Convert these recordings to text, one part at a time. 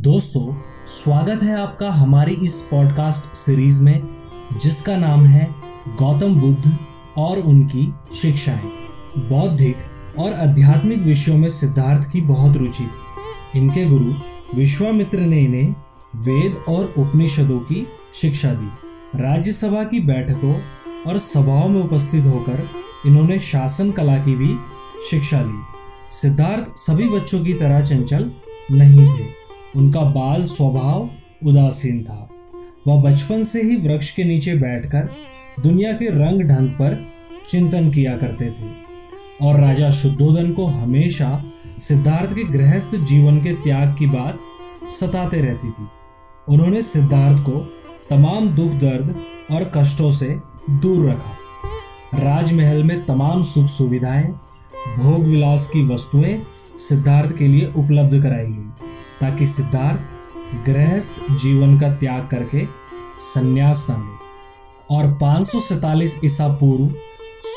दोस्तों, स्वागत है आपका हमारी इस पॉडकास्ट सीरीज़ में, जिसका नाम है गौतम बुद्ध और उनकी शिक्षाएँ। बौद्धिक और आध्यात्मिक विषयों में सिद्धार्थ की बहुत रुचि। थी इनके गुरु विश्वामित्र ने इन्हें वेद और उपनिषदों की शिक्षा दी। राज्यसभा की बैठकों और सभाओं में उपस्थित होकर इन्होंने शासन कला की भी शिक्षा ली। सिद्धार्थ सभी बच्चों की तरह चंचल नहीं थे। उनका बाल स्वभाव उदासीन था। वह बचपन से ही वृक्ष के नीचे बैठकर दुनिया के रंग ढंग पर चिंतन किया करते थे और राजा शुद्धोधन को हमेशा सिद्धार्थ के गृहस्थ जीवन के त्याग की बात सताते रहती थी। उन्होंने सिद्धार्थ को तमाम दुख, दर्द और कष्टों से दूर रखा। राजमहल में तमाम सुख सुविधाएँ, भोग विलास की वस्तुएँ सिद्धार्थ के लिए उपलब्ध कराई गई। ताकि सिद्धार्थ गृहस्थ जीवन का त्याग करके संन्यास न ले। और पाँच ईसा पूर्व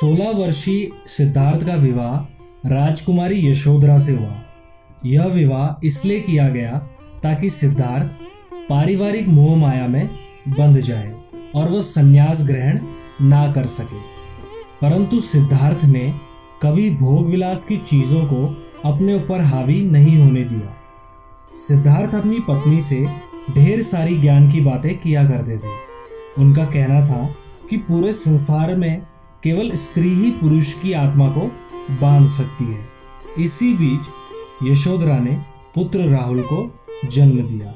16 वर्षीय सिद्धार्थ का विवाह राजकुमारी यशोधरा से हुआ। यह विवाह इसलिए किया गया ताकि सिद्धार्थ पारिवारिक मोह माया में बंध जाए और वह संन्यास ग्रहण ना कर सके। परंतु सिद्धार्थ ने कभी भोग विलास की चीज़ों को अपने ऊपर हावी नहीं होने दिया। सिद्धार्थ अपनी पत्नी से ढेर सारी ज्ञान की बातें किया करते थे। उनका कहना था कि पूरे संसार में केवल स्त्री ही पुरुष की आत्मा को बाँध सकती है। इसी बीच यशोधरा ने पुत्र राहुल को जन्म दिया।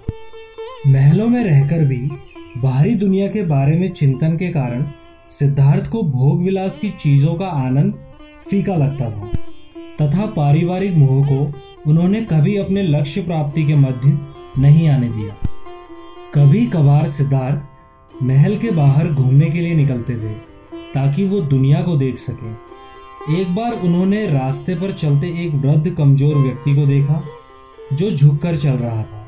महलों में रहकर भी बाहरी दुनिया के बारे में चिंतन के कारण सिद्धार्थ को भोग विलास की चीज़ों का आनंद फीका लगता था। तथा पारिवारिक मोह को उन्होंने कभी अपने लक्ष्य प्राप्ति के मध्य नहीं आने दिया। कभी कभार सिद्धार्थ महल के बाहर घूमने के लिए निकलते थे, ताकि वो दुनिया को देख सके। एक बार उन्होंने रास्ते पर चलते एक वृद्ध कमज़ोर व्यक्ति को देखा, जो झुककर चल रहा था।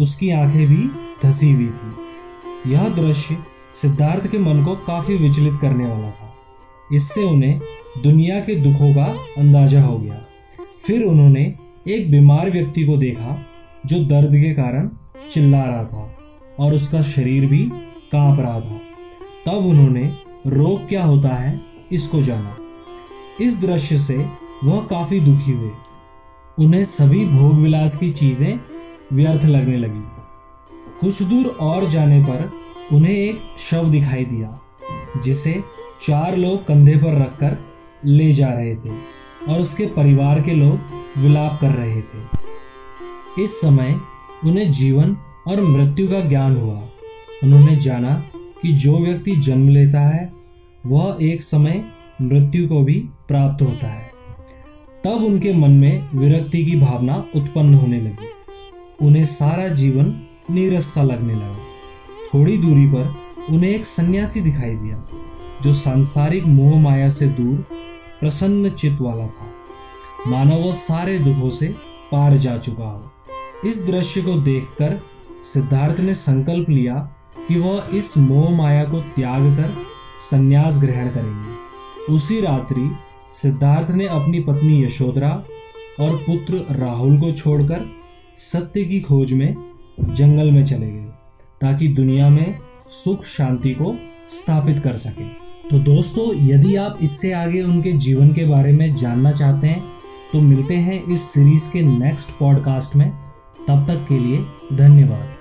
उसकी आँखें भी धसी हुई थी। यह दृश्य सिद्धार्थ के मन को काफ़ी विचलित करने वाला था। इससे उन्हें दुनिया के दुखों का अंदाज़ा हो गया। फिर उन्होंने एक बीमार व्यक्ति को देखा, जो दर्द के कारण चिल्ला रहा था और उसका शरीर भी काँप रहा था। तब उन्होंने, रोग क्या होता है, इसको जाना। इस दृश्य से वह काफ़ी दुखी हुए। उन्हें सभी भोग विलास की चीज़ें व्यर्थ लगने लगी। कुछ दूर और जाने पर उन्हें एक शव दिखाई दिया, जिसे चार लोग कंधे पर रखकर ले जा रहे थे। और उसके परिवार के लोग विलाप कर रहे थे। इस समय उन्हें जीवन और मृत्यु का ज्ञान हुआ। उन्होंने जाना कि जो व्यक्ति जन्म लेता है, वह एक समय मृत्यु को भी प्राप्त होता है। तब उनके मन में विरक्ति की भावना उत्पन्न होने लगी। उन्हें सारा जीवन नीरस सा लगने लगा। थोड़ी दूरी पर उन्हें एक सन्यासी दिखाई दिया, जो सांसारिक मोह माया से दूर प्रसन्न चित वाला था। मानो वह सारे दुखों से पार जा चुका। हो इस दृश्य को देखकर सिद्धार्थ ने संकल्प लिया कि वह इस मोह माया को त्याग कर संन्यास ग्रहण करेंगे। उसी रात्रि सिद्धार्थ ने अपनी पत्नी यशोधरा और पुत्र राहुल को छोड़कर सत्य की खोज में जंगल में चले गए, ताकि दुनिया में सुख शांति को स्थापित कर सके। तो दोस्तों, यदि आप इससे आगे उनके जीवन के बारे में जानना चाहते हैं तो मिलते हैं इस सीरीज़ के नेक्स्ट पॉडकास्ट में। तब तक के लिए धन्यवाद।